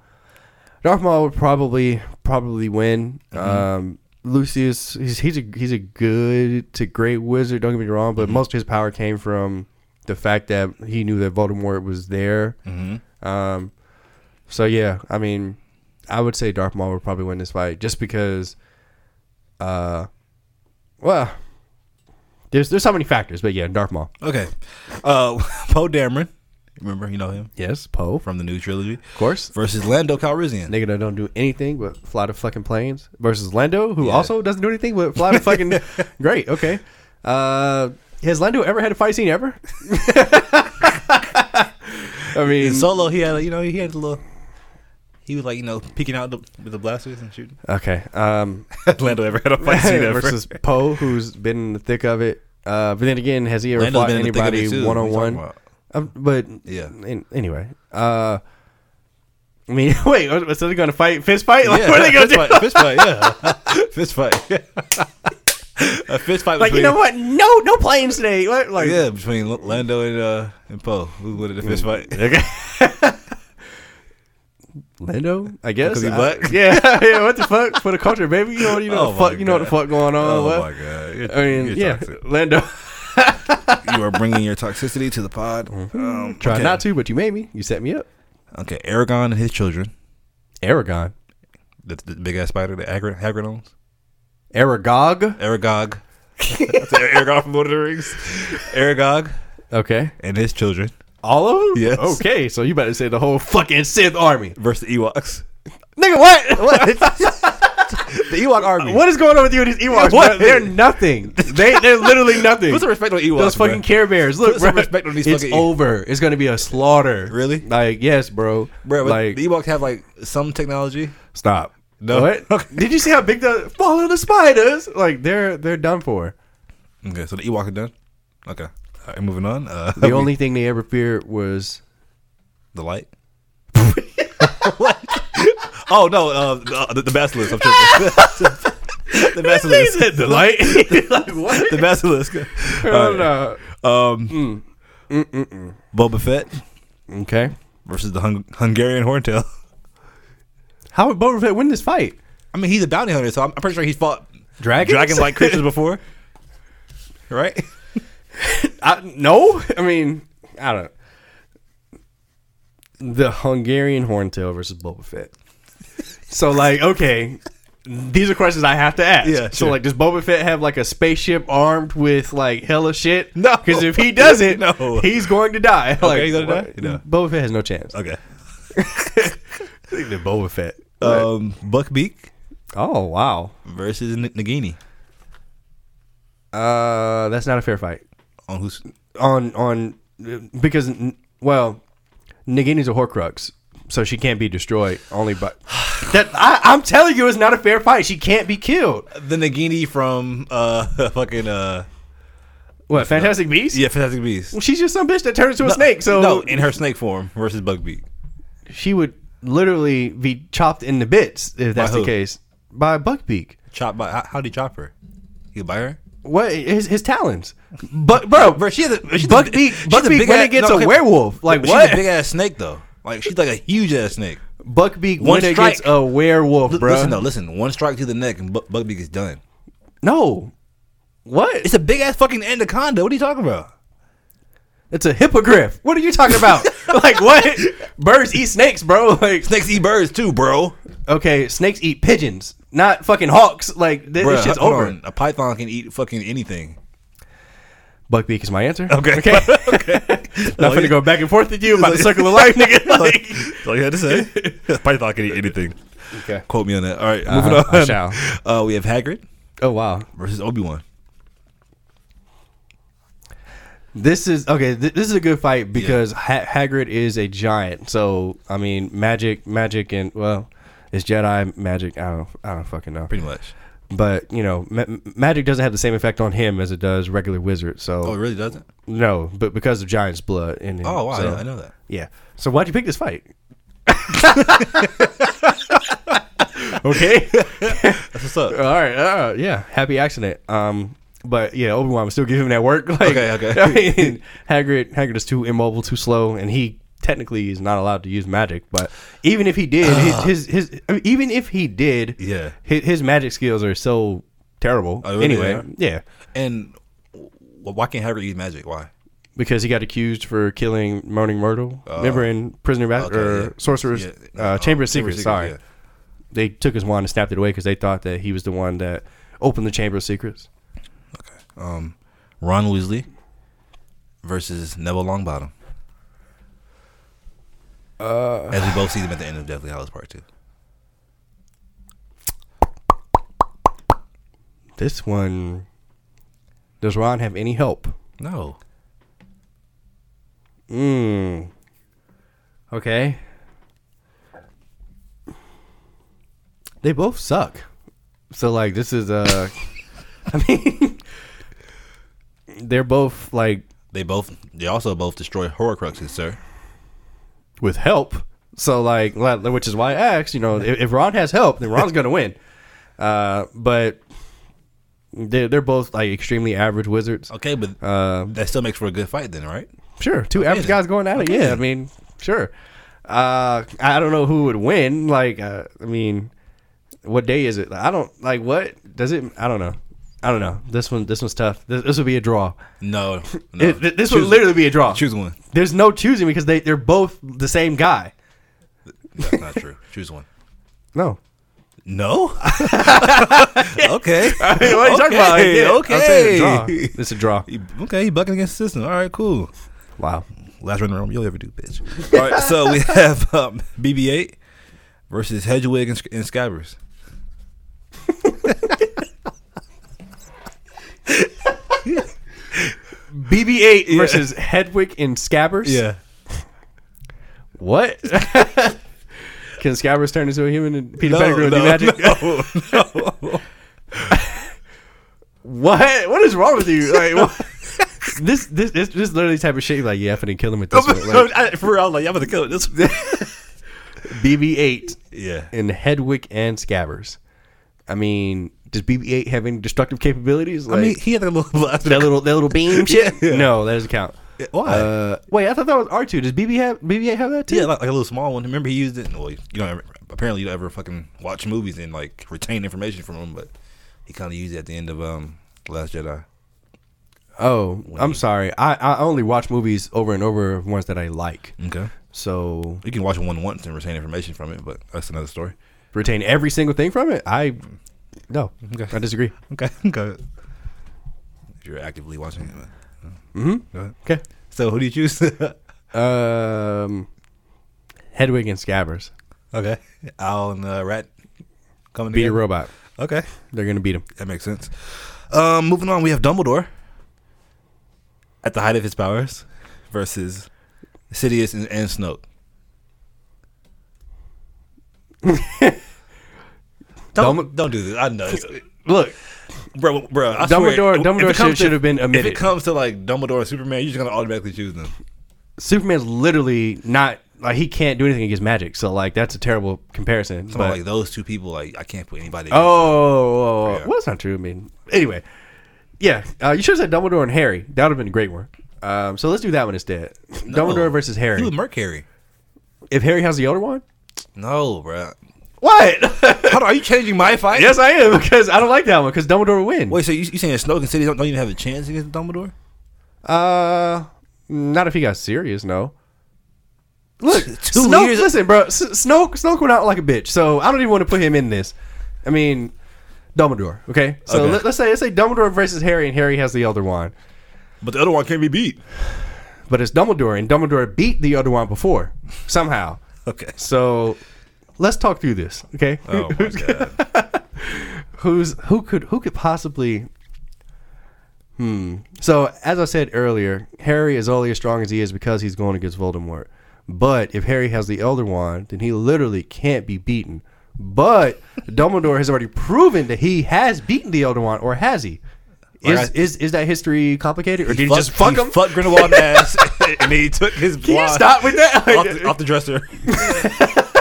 Darth Maul would probably probably win. Um, Lucius, he's he's a he's a good to great wizard. Don't get me wrong, but most of his power came from the fact that he knew that Voldemort was there. Mm-hmm. Um, so yeah, I mean, I would say Darth Maul would probably win this fight just because, uh, well, there's there's so many factors, but yeah, Darth Maul. Okay. Uh, [laughs] Poe Dameron, remember you know him Yes, Poe, from the new trilogy, of course. versus Lando Calrissian. Nigga that don't do anything but fly the fucking planes versus Lando, who Yeah. also doesn't do anything but fly the fucking. [laughs] [laughs] Great, okay. Uh, has Lando ever had a fight scene ever? I mean, In Solo, he had you know he had a little. He was like you know peeking out the, with the blasters and shooting. okay. Um, [laughs] Lando ever had a fight scene ever? versus Poe, who's been in the thick of it. Uh, but then again, has he ever Lando's fought been in the thick of it, anybody too. one What on you talking one? about? Um, but Yeah. an- anyway, uh, I mean, [laughs] wait, what- so they're gonna fight fist fight? Like, Yeah, what are they gonna fist do? fight, fist fight, yeah, [laughs] fist fight. a fist fight. Like, you between- know what? No, no planes today. What? Like, yeah, between L- Lando and uh and Poe, who would the fist fight? Okay. Lando, I guess. 'Cause he I- black? [laughs] yeah, yeah. What the fuck for the culture, baby? You know, you know, Oh fuck, you know what the fuck going on. Oh what? my god! You're- I mean, yeah, toxic. Lando. [laughs] you are bringing your toxicity to the pod. Um, Try okay. not to, but you made me. You set me up. Okay, Aragon and his children, Aragon, the, the big ass spider that Hagrid, Hagrid owns. Aragog. Aragog. That's [laughs] Aragorn from Lord of the Rings. Aragog Okay, and his children all of them. Yes. Okay, so you better say the whole fucking Sith army, versus the Ewoks. nigga. What? [laughs] What? [laughs] the Ewok army. what is going on with you and these Ewoks? What? bro? They're nothing. [laughs] They they're literally nothing. Put some respect on Ewoks. Those fucking bro. Care Bears. Look, Put some bro, respect on these it's fucking over. It's gonna be a slaughter. Really? Like, yes, bro. Bro, like, the Ewoks have like some technology. stop. No. What? Okay. Did you see how big the follow the spiders? Like, they're they're done for. Okay, so the Ewok are done. Okay, All right, moving on. Uh, The [laughs] only thing they ever feared was the light. [laughs] what? Oh no, uh, the, the, the basilisk. I'm tripping. [laughs] the basilisk. the light. like what? the basilisk. Oh, no. Um, Boba Fett Okay. versus the Hung- Hungarian Horntail. How would Boba Fett win this fight? I mean, he's a bounty hunter, so I'm, I'm pretty sure he's fought Dragons? dragon-like creatures before, right? I, no, I mean, I don't. The Hungarian Horntail versus Boba Fett. So, like, okay, these are questions I have to ask. Yeah, So, sure. like, does Boba Fett have like a spaceship armed with like hella shit? No. because if he doesn't, No. he's going to die. like, he's gonna die? No. Boba Fett has no chance. Okay. I [laughs] think the Boba Fett. Um, Buckbeak oh wow, versus N- Nagini. uh, that's not a fair fight. On who's on on because well, Nagini's a Horcrux, so she can't be destroyed. Only by [sighs] that I, I'm telling you, it's not a fair fight. She can't be killed. the Nagini from uh [laughs] fucking uh What Fantastic Beasts? yeah Fantastic Beasts. Well, she's just some bitch that turns into a snake. So no, in her snake form versus Buckbeak. she would literally be chopped into bits if that's the case by Buckbeak. Chopped by how, how'd he chop her? He buy her? What his his talons? But bro, Bro, she has a she's Buckbeak. a, she's a Buckbeak big when ass- it gets no, a okay, werewolf. Like what? She's a big ass snake though. Like she's like a huge ass snake. Buckbeak One when it strike. gets a werewolf, bro. Listen though, listen. One strike to the neck and Buck Buckbeak is done. No. What? It's a big ass fucking anaconda. What are you talking about? It's a hippogriff. What are you talking about? [laughs] [laughs] like what? Birds eat snakes, bro. Like Snakes eat birds too, bro. okay, snakes eat pigeons, not fucking hawks. Like this, Bruh, this shit's hold over. on. A python can eat fucking anything. Buckbeak is my answer. Okay. Okay. [laughs] okay. [laughs] Not gonna go back and forth with you about the circle of life, [laughs] nigga. Like, That's all you had to say. python can eat anything. okay. Quote me on that. All right, Uh, moving I on. shall. Uh, we have Hagrid Oh wow. versus Obi Wan. This is okay. Th- this is a good fight because ha- Hagrid is a giant. So I mean, magic, magic, and well, it's Jedi magic. I don't, I don't fucking know. Pretty much. But you know, ma- magic doesn't have the same effect on him as it does regular wizard. So Oh, it really doesn't? no, but because of giant's blood in him. Oh, wow. I so- I know that. Yeah. So why'd you pick this fight? [laughs] okay. That's what's up. All right. Uh, yeah. Happy accident. Um, but yeah, Obi Wan was still giving him that work. [laughs] Like, Okay, okay. I mean, Hagrid, Hagrid is too immobile, too slow, and he technically is not allowed to use magic. But even if he did, his, [sighs] his, his I mean, even if he did, Yeah. his, his magic skills are so terrible. Oh, really? anyway, Yeah. And why can't Hagrid use magic? Why? because he got accused for killing Moaning Myrtle. Remember in Prisoner of Bas- okay, or yeah. Sorcerer's Yeah, uh, uh, Chamber of Chamber of Secrets. Secrets, Sorry, yeah. they took his wand and snapped it away because they thought that he was the one that opened the Chamber of Secrets. Um, Ron Weasley versus Neville Longbottom. Uh, As we both see them at the end of Deathly Hallows Part 2. This one. Does Ron have any help? No. Mm. Okay. They both suck. So like this is uh [laughs] I mean they're both like They both, they also both destroy Horcruxes, sir. With help. So like which is why I asked, you know, if, if Ron has help, then Ron's going to win. Uh but they're, they're both like extremely average wizards. Okay, but Uh that still makes for a good fight then, right? Sure, two average then. guys going at it. Yeah, I mean, sure. Uh, I don't know who would win. Like, uh, I mean, what day is it? I don't like what does it. I don't know. I don't know. This one, this one's tough. This, this would be a draw. No. [laughs] no. It- th- this would literally be a draw. Choose one. There's no choosing because they they're both the same guy. That's not true. [laughs] Choose one. No. No? [laughs] okay. what are you talking about? Like, yeah, I'm saying a draw. Okay. [laughs] It's a draw. He- okay, he bucking against the system. All right, cool. Wow. Last run in the room you'll ever do, bitch. All right, so we have um, BB-8 versus Hedwig and, Sc- and Scabbers. BB-8 [laughs] versus Hedwig and Scabbers. Yeah. What? [laughs] Can Scabbers turn into a human and Peter Pettigrew and do magic? no, no. [laughs] What? What is wrong with you? Like, what? this, this, this, this literally type of shit. Like, yeah, I'm finna kill him with this one. Like, I, for real, like, I'm gonna kill it. This BB-8 yeah. and Hedwig and Scabbers. I mean, does BB-8 have any destructive capabilities? I mean, he had a little [laughs] blaster. that little, that little beam [laughs] shit. Yeah. No, that doesn't count. Why? Uh, wait, I thought that was R2. Does BB have BB-8 have that too? yeah, like, like a little small one. Remember, he used it. Well, you don't ever, apparently you don't ever fucking watch movies and like retain information from them, but he kind of used it at the end of um Last Jedi. Oh, I'm sorry. I, I only watch movies over and over of ones that I like. Okay. So You can watch one once and retain information from it, but that's another story. retain every single thing from it. I no, Okay. I disagree. Okay. [laughs] Okay. If you're actively watching it. but- Mm-hmm. Okay. So who do you choose? [laughs] Um, Hedwig and Scabbers okay. Owl and uh, Rat coming beat a robot. Okay. They're gonna beat him. That makes sense. Um, moving on, we have Dumbledore at the height of his powers versus Sidious and, and Snoke. [laughs] don't, don't do this. I know, it's, Look, bro. Bro, I Dumbledore- swear, Dumbledore it comes should- should have been If it comes to like Dumbledore and Superman, you're just gonna automatically choose them. Superman's literally not like he can't do anything against magic. So like that's a terrible comparison. So but- like those two people, like I can't put anybody. oh, oh, oh, Yeah. well, that's not true. I mean, anyway, yeah, uh, you should have said Dumbledore and Harry. That would have been a great one. Um, so let's do that one instead. No. Dumbledore versus Harry. He Merc Harry. if Harry has the Elder Wand, No, bro. What? [laughs] How are you changing my fight? yes, I am because I don't like that one because Dumbledore will win. Wait, so you, you saying Snoke and Sidious don't, don't even have a chance against Dumbledore? Uh, Not if he got serious, no. Look, Two Snoke, listen, bro. S- Snoke, Snoke went out like a bitch, so I don't even want to put him in this. I mean, Dumbledore. Okay, so Okay. Let, us say let's say Dumbledore versus Harry, and Harry has the Elder Wand, But the other one can't be beat. but it's Dumbledore, and Dumbledore beat the Elder Wand before somehow. Okay. So let's talk through this, okay? Oh my god. [laughs] who's who could who could possibly hmm. So as i said earlier harry is only as strong as he is because he's going against voldemort. But if harry has the elder wand then he literally can't be beaten. But dumbledore has already proven that he has beaten the elder wand or has he? Is, Like I- is is that history complicated or did he just fuck he him? Fuck Grindelwald in ass, [laughs] and he took his Can you stop with that? off, the, off the dresser [laughs]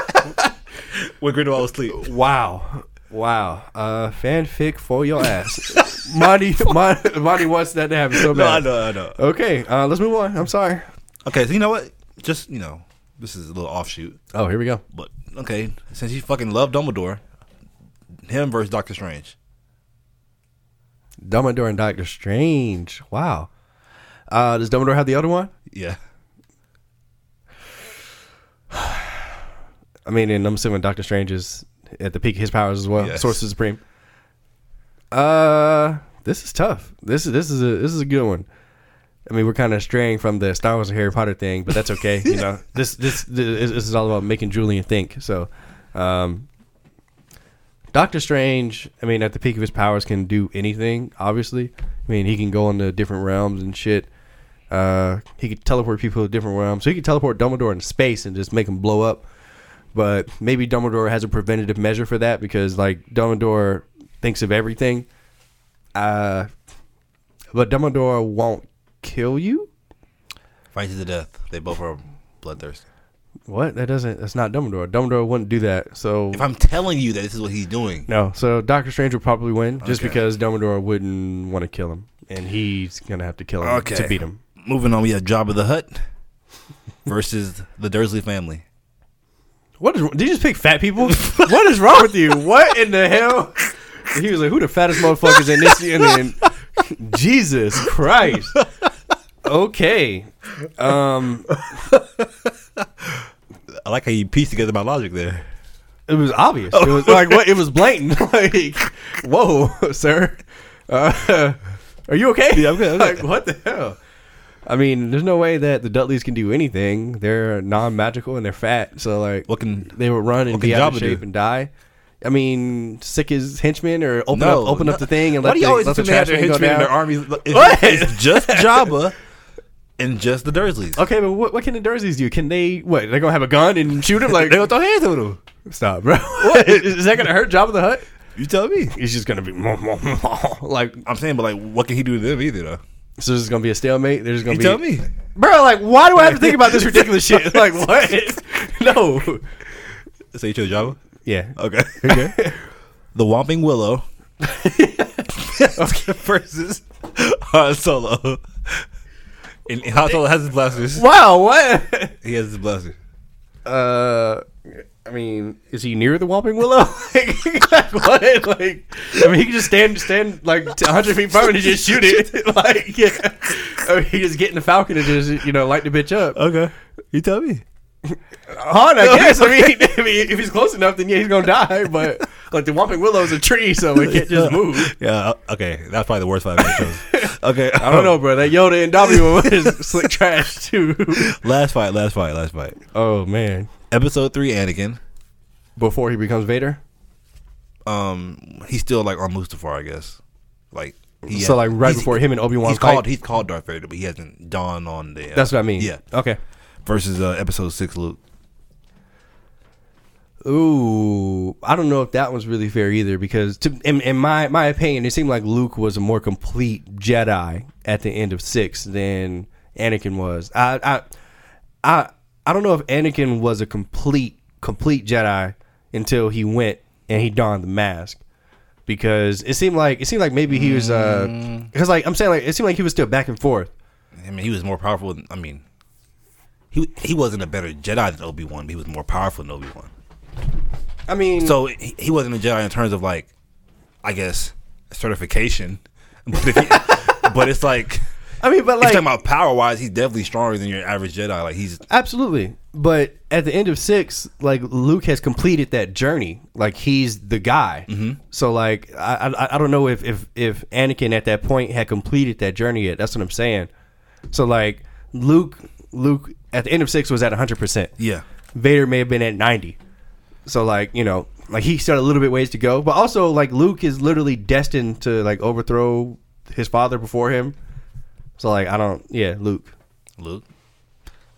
when Grindelwald was asleep. Wow. Wow. Uh fanfic for your ass. [laughs] Monty, Monty, Monty wants that to happen so No, I bad. know, I know. Okay, uh, let's move on. I'm sorry. Okay, so you know what? Just you know, this is a little offshoot, Oh, here we go. but okay. Since you fucking love Dumbledore, him versus Doctor Strange. Dumbledore and Doctor Strange. Wow. Uh, does Dumbledore have the other one? Yeah. [sighs] [sighs] [sighs] I mean, and I'm assuming Doctor Strange is at the peak of his powers as well. Yes. Sorcerer Supreme. Uh, this is tough. This is this is a this is a good one. I mean, we're kind of straying from the Star Wars and Harry Potter thing, but that's okay. you [laughs] know, this this this, this is all about making Julian think. So, um, Doctor Strange. I mean, at the peak of his powers, can do anything. Obviously, I mean, he can go into different realms and shit. Uh, he could teleport people to different realms. So he could teleport Dumbledore into space and just make him blow up. But maybe Dumbledore has a preventative measure for that because, like, Dumbledore thinks of everything. Uh, but Dumbledore won't kill you. Fight to the death. They both are bloodthirsty. What? That doesn't. That's not Dumbledore. Dumbledore wouldn't do that. So If I'm telling you that this is what he's doing, no. So Doctor Strange would probably win just Okay. because Dumbledore wouldn't want to kill him, and he's gonna have to kill him to beat him. moving on, we have Jabba the Hutt versus the Dursley family. What is? Did you just pick fat people? what is wrong with you? What in the hell? He was like, "Who the fattest motherfuckers in this?" And then, Jesus Christ. Okay. Um, I like how you pieced together my logic there. it was obvious. It was like what? It was blatant. [laughs] like, whoa, [laughs] sir. Uh, [laughs] are you okay? Yeah, I'm good, I'm Like, good. what the hell? I mean, there's no way that the Dudleys can do anything. They're non-magical and they're fat. So like, What can they would run and what be can out of Jabba shape do? and die. I mean, sick his henchmen or open No, up open no. up the thing and Why let do the, you always let the assume they have trash their go henchmen in their armies? [laughs] It's, What? it's just Jabba and just the Dursleys. Okay, but what, what can the Dursleys do? Can they what? They're gonna have a gun and shoot him? Like, [laughs] They gonna throw hands at them. stop, bro. What? is, [laughs] is that gonna hurt Jabba the Hutt? You tell me. He's just gonna be like, I'm saying, but like, what can he do to them either, though? So this is gonna be a stalemate. There's gonna You be, tell me. bro. Like, why do I have to think about this [laughs] ridiculous shit? [laughs] Like, what? [laughs] no. So you chose Jabba? Yeah. Okay. Okay. the Whomping Willow versus Han Solo. And Han Solo has his blasters. wow. What? He has his blaster. Uh, I mean, is he near the Whomping Willow? [laughs] like, what? Like, I mean, he can just stand, stand like 100 feet from it and just shoot it. [laughs] like, yeah. Or he just get in the Falcon and just, you know, light the bitch up. Okay. You tell me. Han, I [laughs] guess. I mean, I mean, if he's close enough, then yeah, he's gonna die. But like the Whomping Willow is a tree, so it can't just move. Yeah, uh, okay. That's probably the worst fight I've ever chosen. Okay. I don't know, bro. That Yoda and one was slick trash too. Last fight, last fight, last fight. Oh man! Episode three, Anakin. Before he becomes Vader, Um, he's still like on Mustafar, I guess. Like he so like right he's- before him and Obi Wan He's fight. called he's called Darth Vader, but he hasn't donned on the. uh, That's what I mean. Yeah. Okay. Versus uh, episode six, Luke. Ooh, I don't know if that was really fair either because, to, in, in my my opinion, it seemed like Luke was a more complete Jedi at the end of six than Anakin was. I I I I don't know if Anakin was a complete complete Jedi until he went and he donned the mask because it seemed like it seemed like maybe he was uh because like I'm saying like it seemed like he was still back and forth. I mean, he was more powerful. Than, I mean, he he wasn't a better Jedi than Obi Wan, but he was more powerful than Obi Wan. I mean, So he, he wasn't a Jedi in terms of like, I guess certification. [laughs] But he, but it's like I mean, but like talking about power wise, he's definitely stronger than your average Jedi. Like he's Absolutely. But at the end of six, like Luke has completed that journey. Like he's the guy. Mm-hmm. So like I, I I don't know if if if Anakin at that point had completed that journey yet. That's what I'm saying. So like Luke Luke at the end of six was at 100. percent yeah. Vader may have been at 90. So like you know like he still had a little bit ways to go. But also like Luke is literally destined to like overthrow his father before him. So like I don't yeah Luke. Luke.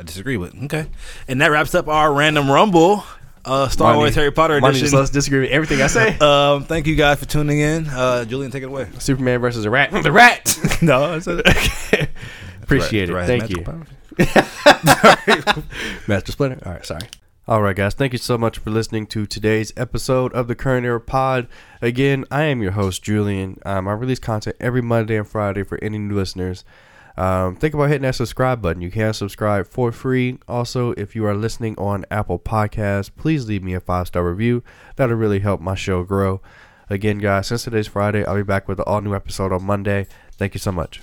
I disagree with. Okay. And that wraps up our random rumble. Uh, Star Wars Harry Potter edition. let's disagree with everything I say. [laughs] Um, thank you guys for tuning in. Uh, Julian, take it away. Superman versus a rat. [laughs] the rat. [laughs] no, I said Appreciate Right, it. right, Thank you. Master Splinter. All right, sorry. All right, guys. Thank you so much for listening to today's episode of the Current Era Pod. Again, I am your host, Julian. Um, I release content every Monday and Friday for any new listeners. Um, think about hitting that subscribe button. You can subscribe for free. Also, if you are listening on Apple Podcasts, please leave me a five star review. That'll really help my show grow. Again, guys, since today's Friday, I'll be back with an all new episode on Monday. Thank you so much.